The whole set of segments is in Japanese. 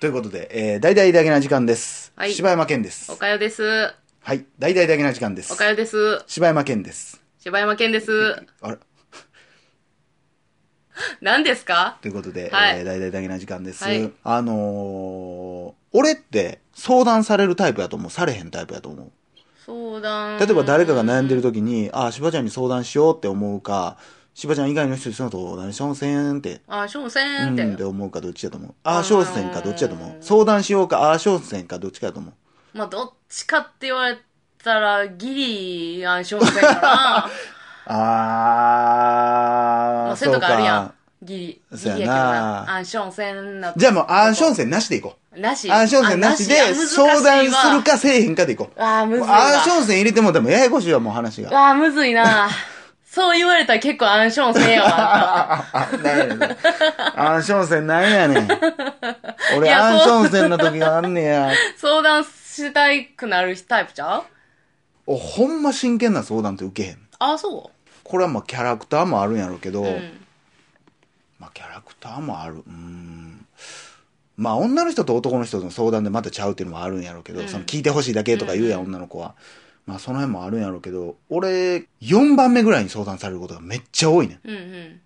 ということで、えー、大々だけな時間です。はい柴山健です。おかよです。はい。大々だけな時間ですお。かよです。柴山健です。柴山健です。あれ 何ですか？ということで、はいえー、大々だけな時間です。はいあのー、俺って相談されるタイプやと思うされへんタイプやと思う相談。例えば誰かが悩んでる時に、ああ、柴ちゃんに相談しようって思うか、柴ちゃん以外の人にその相談しょんせんって、あ、しょんせうんんって。って思うかどっちやと思う？ああ、しょうせんかどっちやと思う？うん相談しようか、ああ、しょうせんかどっちかやと思う？まあ、どっちかって言われたら、ギリ、あ、しょんせんかな。あまあ、あ、せんとかあるやん。ギリ。ギリやけどな。あんしょんせんな。じゃあもう、アンションセンなしでいこう。なし？アンションセンなし？で相談する。かせえへんかでいこう。あー、むずいアンシわ。ョンセン入れてもでもややこしいわ、もう話が。あー、むずいな。そう言われたら結構アンションせんやわ。あ、あ、なんやねん。アンションセンなんやねん。俺、アンションセンの時があんねや。相談したくなるタイプちゃう？お、ほんま真剣な相談って受けへん。あ、そこれはまあキャラクターもあるんやろうけど、ううん。まあキャラクターもある。うーん。まあ女の人と男の人との相談でまたちゃうっていうのもあるんやろうけど、うんその聞いてほしいだけとか言うやん、うん女の子は。まあその辺もあるんやろうけど、俺、4番目ぐらいに相談されることがめっちゃ多いねん。うんうん。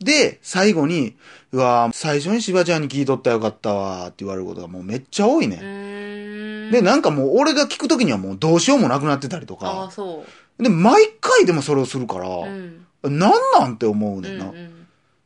で、最後に、うわー最初にしばちゃんに聞いとったらよかったわーって言われることがもうめっちゃ多いねん。で、なんかもう俺が聞くときにはもうどうしようもなくなってたりとああ、か。そで、毎回でもそれをするから、う。うん。なんなんて思ううねんな。んうん。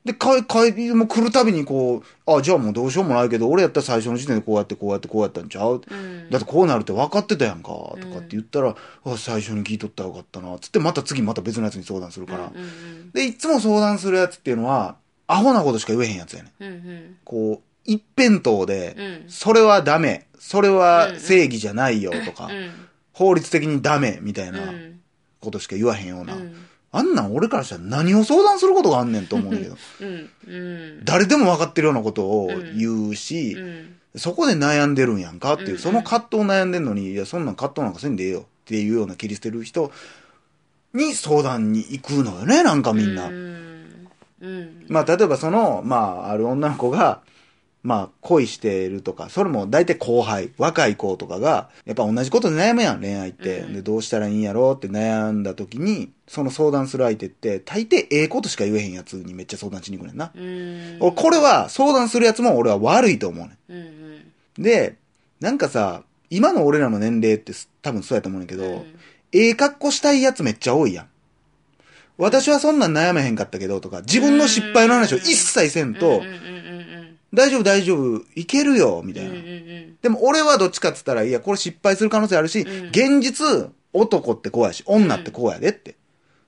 で、かい、かい、もう来るたびにこう、あ、じゃあもうどうしようもないけど、俺やったら最初の時点でこうやってこうやってこうやったんちゃう、うん。だってこうなるって分かってたやんか、とかって言ったら、あ、最初に聞いとったらよかったな、つってまた次また別のやつに相談するから。うんうんで、いつも相談するやつっていうのは、アホなことしか言えへんやつやねん。うん。うんこう、一辺倒で、うんそれはダメ、それは正義じゃないよとか、うん。法律的にダメみたいなうん。ことしか言わへんような、うん。あんなん俺からしたら何を相談することがあんねんと思うんだけど、うん。うん。誰でも分かってるようなことを言うし、うん。そこで悩んでるんやんかっていう、うんその葛藤を悩んでんのに、いや、そんなん葛藤なんかせんでええよっていうような切り捨てる人に相談に行くのよね、なんかみんな。うん。うん。まあ、例えばその、まあ、ある女の子が、まあ、恋してるとか、それも大体後輩、若い子とかが、やっぱ同じことで悩むやん、恋愛って。うんで、どうしたらいいんやろうって悩んだ時に、その相談する相手って、大抵ええことしか言えへんやつにめっちゃ相談しに行くねんな。うん。俺、これは、相談するやつも俺は悪いと思うねうん。うん。ん。で、なんかさ、今の俺らの年齢って多分そうやと思うねんけど、うんええ格好したいやつめっちゃ多いやん。私はそんなん悩めへんかったけどとか、自分の失敗の話を一切せんと、うんうんうん大丈夫大丈夫、いけるよ、みたいな。うんうんうんでも俺はどっちかっつったら、いや、これ失敗する可能性あるし、うん現実、男ってこうやし、女ってこうやでって。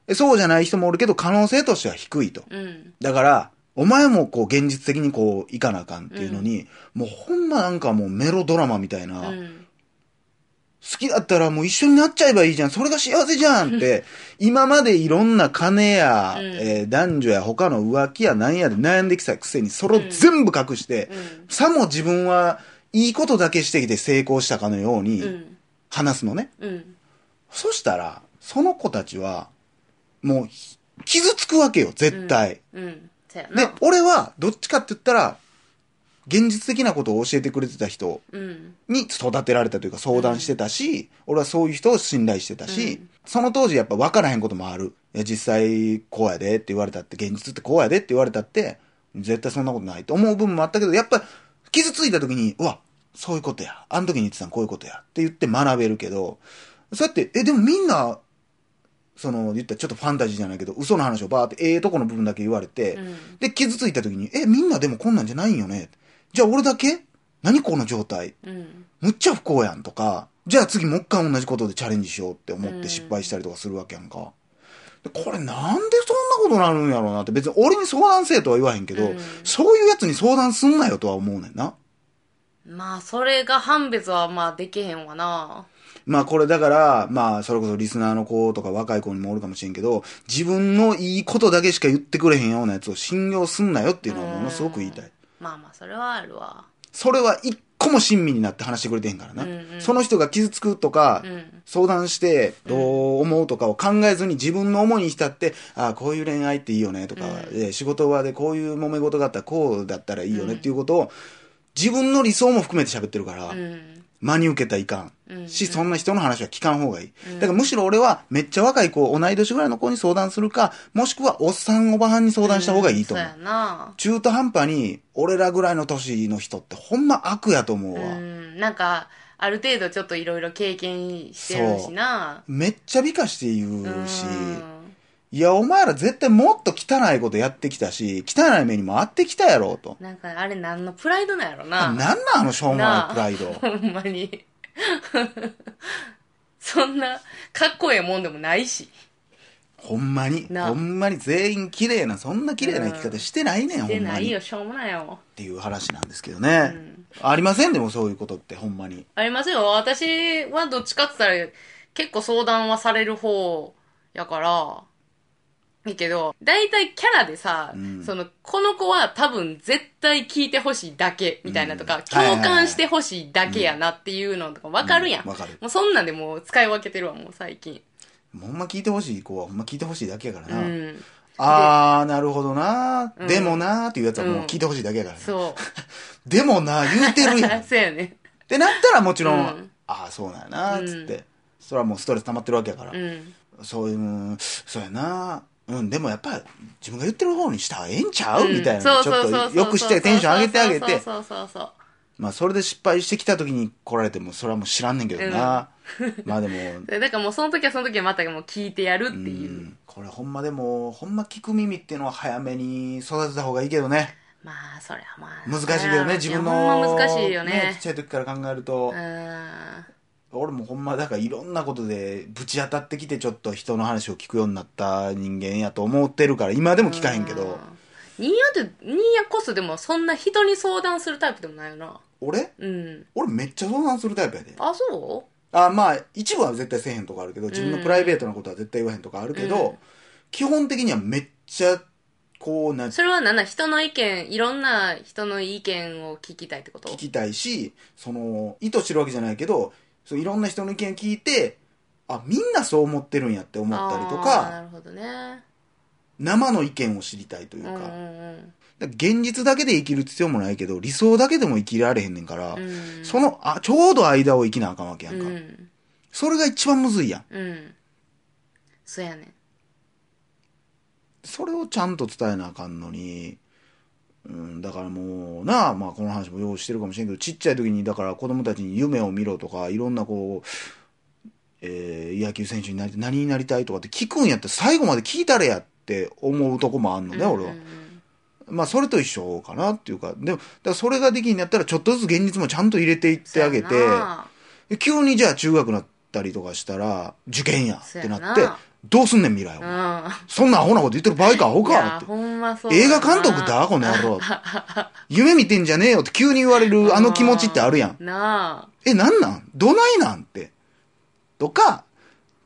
でそうじゃない人もおるけど、可能性としては低いと。うんうんだから、お前もこう現実的にこう、いかなあかんっていうのに、もうほんまなんかもうメロドラマみたいな、うん好きだったらもう一緒になっちゃえばいいじゃん。それが幸せじゃんって、今までいろんな金や、うん。えー男女や他の浮気や何やで悩んできたくせに、それを全部隠して、うん。さも自分はいいことだけしてきて成功したかのようにうん。話すのね。うん。そしたら、その子たちは、もうひ、傷つくわけよ、絶対。でな、俺は、どっちかって言ったら、現実的なことを教えてくれてた人うんに育てられたというか相談してたし、俺はそういう人を信頼してたし、うんその当時やっぱ分からへんこともある。いや、実際こうやでって言われたって、現実ってこうやでって言われたって、絶対そんなことないと思う部分もあったけど、やっぱ傷ついた時に、うわ、そういうことや。あの時に言ってたのこういうことや。って言って学べるけど、そうやって、え、でもみんな、その、言ったらちょっとファンタジーじゃないけど、嘘の話をバーって、ええとこの部分だけ言われて、うんで、傷ついた時に、え、みんなでもこんなんじゃないんよね。じゃあ俺だけ？何この状態？うん。むっちゃ不幸やんとか、じゃあ次もう一回同じことでチャレンジしようって思っうん。て失敗したりとかするわけやんか。でこれなんでそんなことなるんやろうなって別に俺に相談せえとは言わへんけど、うん。そういうやつに相談すんなよとは思うねんな。まあそれが判別はまあできへんわな。まあこれだから、まあそれこそリスナーの子とか若い子にもおるかもしれんけど、自分のいいことだけしか言ってくれへんようなやつを信用すんなよっていうのはものすごく言いたい。まあまあそれはあるわ。それは一個も親身になって話してくれてへんからな。うんうん。その人が傷つくとか、うん。相談してどう思うとかを考えずに自分の思いに浸って、ああ、こういう恋愛っていいよねとか、うん。で仕事場でこういう揉め事があったらこうだったらいいよねっていうことを、自分の理想も含めて喋ってるから、うん。真に受けたらいかん。うんし、そんな人の話は聞かん方がいい。うんだからむしろ俺はめっちゃ若い子、同い年ぐらいの子に相談するか、もしくはおっさんおばはんに相談した方がいいと思う。そうやな中途半端に、俺らぐらいの年の人ってほんま悪やと思ううわ。んなんかある程度ちょっといろいろ経験してるしなめっちゃ美化して言うし、うんいや、お前ら絶対もっと汚いことやってきたし、汚い目にもあってきたやろ、と。なんかあれ何のプライドなんやろななんなんあのしょうもないプライド。ほんまに そんなかっこええもんでもないし。ほんまに。な。ほんまに全員綺麗な、そんな綺麗な生き方してないねん、ほでんまないよしょうもないよ。ていう話なんですけどね。ありませんでもそういうことって、ほんまに。ありますよ。私はどっちかって言ったら結構相談はされる方やからいいけど大体キャラでさ、うん。そのこの子は多分絶対聞いてほしいだけみたいなとか、うん。共感してほしいだけやなっていうのとか分かるやん、うん。わかる。もうそんなんでもう使い分けてるわもう最近。ほんま聞いてほしい子はほんま聞いてほしいだけやからうな。ん。あー、なるほどな、うん。でもなーっていうやつはもう聞いてほしいだけやからな。そう。でもな言うてるやん。っ そうやね。てなったらもちろん、うん。ああ、そうなんやなつって。それはもうストレス溜まってるわけやから。うん。そういう、うんそうやなうん、でもやっぱ自分が言ってる方にしたらええんちゃう、うんみたいな。ちょっとよくしてテンション上げてあげて。そうそうそうまあそれで失敗してきた時に来られても、それはもう知らんねんけどな。まあでも、だからもうその時はその時はまたもう聞いてやるってういう、ん、これほんまでも、ほんま聞く耳っていうのは早めに育てた方がいいけどね。まあそれはまあ難しいけどね、自分の。ほんま難しいよねちっちゃい時から考えると。うん俺もほんまだからいろんなことでぶち当たってきてちょっと人の話を聞くようになった人間やと思ってるから今でも聞かへんけど。ニーヤってニーヤこそでもそんな人に相談するタイプでもないよな。俺？うん。俺めっちゃ相談するタイプやで。あそあまあ一部は絶対せえへんとこあるけど自分のプライベートなことは絶対言わへんとかあるけど、うん。基本的にはめっちゃこうなうそれは何だ人の意見いろんな人の意見を聞きたいってこと？聞きたいしその意図してるわけじゃないけどそういろんな人の意見聞いてあみんなそう思ってるんやって思ったりとあーなかるほどね。生の意見を知りたいというか,、現実だけで生きる必要もないけど理想だけでも生きられへんねんから、うんうん。そのあちょうど間を生きなあかんわけやんか、うん。それが一番むずいやん。うん。そうやねん。それをちゃんと伝えなあかんのに、うん、だからもうなあ、まあこの話も用意してるかもしれんけど、ちっちゃい時にだから子供たちに夢を見ろとか、いろんなこう、えー野球選手になり何になりたいとかって聞くんやったら最後まで聞いたれやって思うとこもあんのね、俺は。まあそれと一緒かなっていうか、でも、だからそれができんやったらちょっとずつ現実もちゃんと入れていってあげて急にじゃあ中学なったりとかしたら、受験やってなってどうすんねん未来を。うんそんなアホなこと言ってる場合か、アホいかって。映画監督だこの野郎。夢見てんじゃねえよって急に言われるあの気持ちってあるやん。え、なんなん？どないなんって？とか、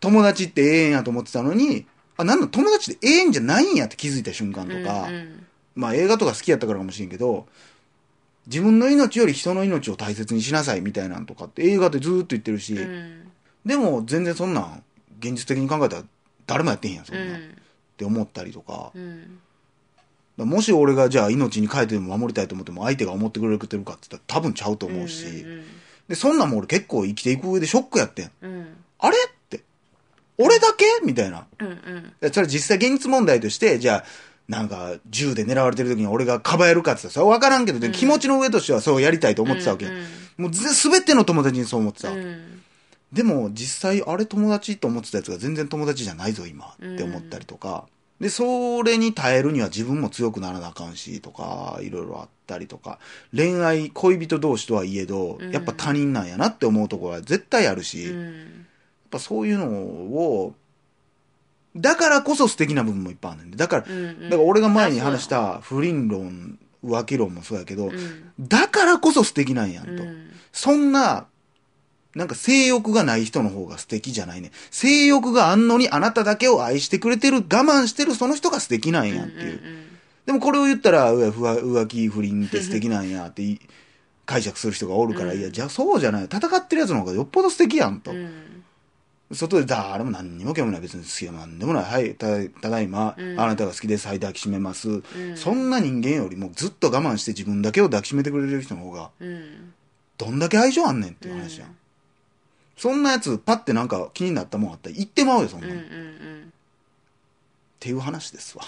友達ってええんやと思ってたのに、あ、なんなん？友達ってええんじゃないんやって気づいた瞬間とか、うんうんまあ映画とか好きやったからかもしれんけど、自分の命より人の命を大切にしなさいみたいなんとかって映画でずーっと言ってるし、うんでも全然そんなん、現実的に考えたら誰もやってへんやん、そんなん。っうんて思ったりとか。からもし俺がじゃあ命に変えてでも守りたいと思っても相手が思ってくれてるかって言ったら多分ちゃうと思うし、うんで、そんなんも俺結構生きていく上でショックやってん。うんあれって。俺だけみたいな。うんうんでそれ実際現実問題として、じゃあ、なんか銃で狙われてる時に俺がかばえるかって言ったらそれは分からんけど、で気持ちの上としてはそうやりたいと思ってたわけ。うんうんもうすべての友達にそう思ってたわけ。うんでも実際あれ友達と思ってたやつが全然友達じゃないぞ今って思ったりとか、でそれに耐えるには自分も強くならなあかんしとかいろいろあったりとか。恋愛恋人同士とはいえど、うん。やっぱ他人なんやなって思うところは絶対あるし、うやっんぱそういうのをだからこそ素敵な部分もいっぱいあるんで。だから、うんうん。だから俺が前に話した不倫論浮気論もそうやけど、うん。だからこそ素敵なんやんと。うん。そんな、なんか性欲がない人の方が素敵じゃないね。性欲があんのにあなただけを愛してくれてる、我慢してるその人が素敵なんやんっていう。んんでもこれを言ったら、浮浮気不倫って素敵なんやってい 解釈する人がおるから、うんいや、じゃあそうじゃない。戦ってるやつの方がよっぽど素敵やんと。うん。外で誰も何にも興味ない別に好きやなんでもない。はい、たただいま、うんあなたが好きです。はい、抱きしめます。んそんな人間よりもずっと我慢して自分だけを抱きしめてくれる人の方が、うん。どんだけ愛情あんねんっていう話やん。そんなやつ、パッてなんか気になったもんあったら言ってまうよ、そんなうん。うの。ん。っうん。ていう話ですわ。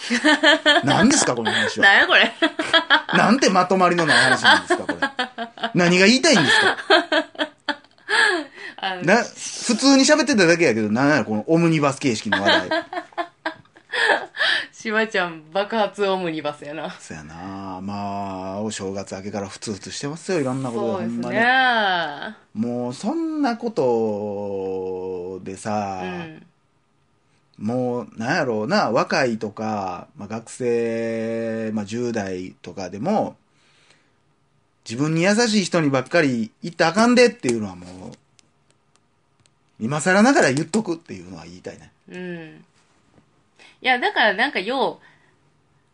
何ですか、この話は。なんやこれ。なんてまとまりのない話なんですか、これ。何が言いたいんですか な、普通に喋ってただけやけど、なんやろ、このオムニバス形式の話題。しばちゃん爆発オムニバスやな。そやなまあ、お正月明けからふつふつしてますよ、いろんなことがほんまに。ね。もう、そんなことでさ、うん。もう、なんやろうな、若いとか、まあ、学生、まあ、10代とかでも、自分に優しい人にばっかり言ったらあかんでっていうのはもう、今更ながら言っとくっていうのは言いたいね。うん。いや、だからなんかよう、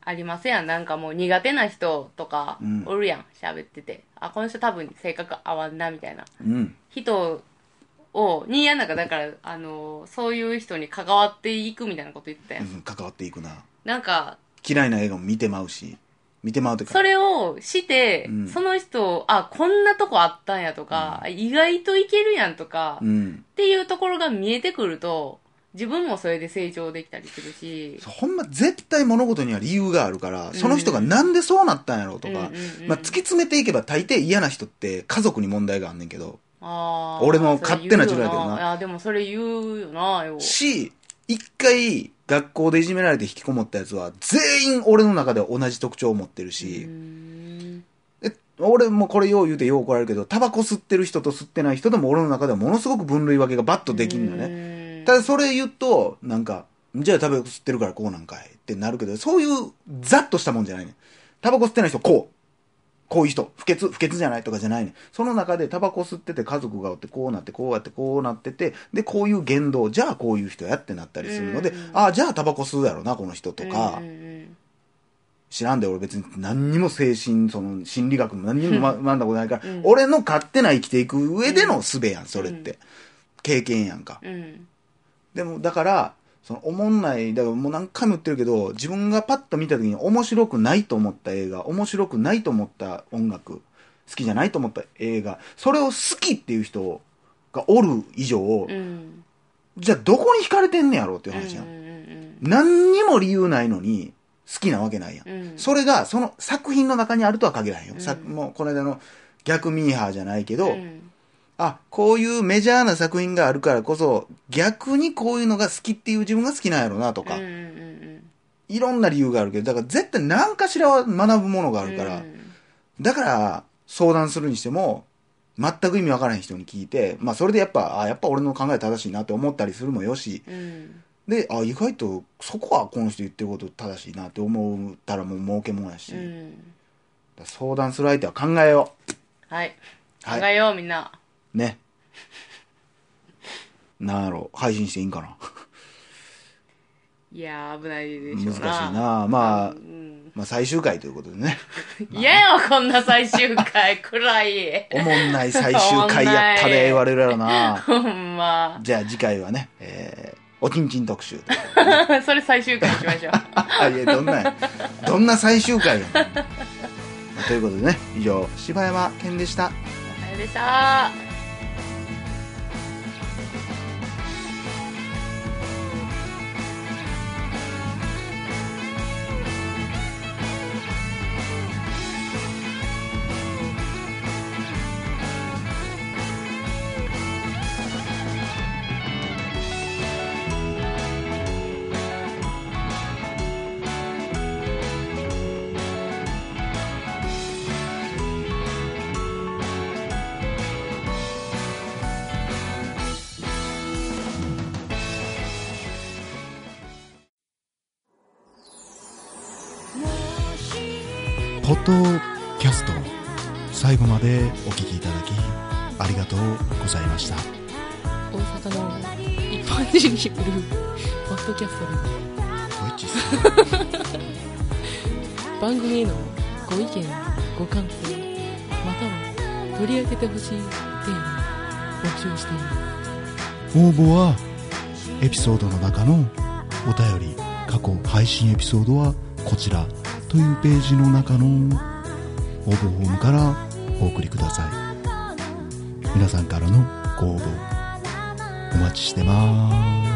ありますやん。なんかもう苦手な人とかうん、おるやん。喋ってて。あ、この人多分性格合わんな、みたいな。うん。人を、にやなんかだから、あの、そういう人に関わっていくみたいなこと言ってたやん。うん関わっていくな。なんか、嫌いな映画も見てまうし、見てまうというかそ、れをして、うんその人、あ、こんなとこあったんやとか、意外といけるやんとか、っうん。ていうところが見えてくると、自分もそれで成長できたりするし、ほんま絶対物事には理由があるから、その人がなんでそうなったんやろうとか、うんうんうんまあ、突き詰めていけば大抵嫌な人って家族に問題があんねんけど、俺の勝手な自分やけどな。でもそれ言うよな、よ。し、一回学校でいじめられて引きこもったやつは、全員俺の中では同じ特徴を持ってるうし、俺もこれよう言うてよう怒られるけど、タバコ吸ってる人と吸ってない人でも俺の中ではものすごく分類分けがバッとできるのね。ねただそれ言うと、なんか、じゃあタバコ吸ってるからこうなんかいってなるけど、そういうざっとしたもんじゃないね。タバコ吸ってない人こう。こういう人、不潔、不潔じゃないとかじゃないね。その中でタバコ吸ってて家族がおってこうなってこうやってこうなってて、で、こういう言動、じゃあこういう人やってなったりするので、ああ、じゃあタバコ吸うやろな、この人とか、知らんで俺別に何にも精神、その心理学も何にも 学んだことないから、うん俺の勝手な生きていく上での術やん、それって。経験やんか。うんうんでも、だから、その、おもんない、だからもう何回も言ってるけど、自分がパッと見た時に面白くないと思った映画、面白くないと思った音楽、好きじゃないと思った映画、それを好きっていう人がおる以上、うんじゃあどこに惹かれてんねやろうっていう話やん。うんうん何にも理由ないのに、好きなわけないやん。うんうんそれが、その作品の中にあるとは限らへんよ。うんさもう、この間の逆ミーハーじゃないけど、うんあ、こういうメジャーな作品があるからこそ、逆にこういうのが好きっていう自分が好きなんやろなとか、うんうんうんいろんな理由があるけど、だから絶対何かしらは学ぶものがあるから、うん。だから相談するにしても、全く意味わからへん人に聞いて、まあそれでやっぱ、あやっぱ俺の考え正しいなって思ったりするもよし、うん。で、あ意外とそこはこの人言ってること正しいなって思ったらもう儲けもんやし、相談する相手は考えよはい。考はい。えようみんな。う。ね。なんやろ、配信していいんかな。いやー危ないでしょ難しうないな。まあう、んまあ最終回ということでね。嫌よこんな最終回 暗いおもんない最終回やったで言われるやろな。ほんまじゃあ次回はね、えー、おちんちん特集。それ最終回にしましょうあ、いや、どんなや、どんな最終回やねん。まあということでね、以上、柴山健でした。あれでしたポッドキャスト、最後までお聞きいただき、ありがとうございました。大阪の一般人によるポッドキャストです。ご一致する番組へのご意見ご感想または取り上げてほしいテーマ募集しています。応募はエピソードの中のお便り過去配信エピソードはこちらというページの中の応募フォームからお送りください。皆さんからのご応募お待ちしてます。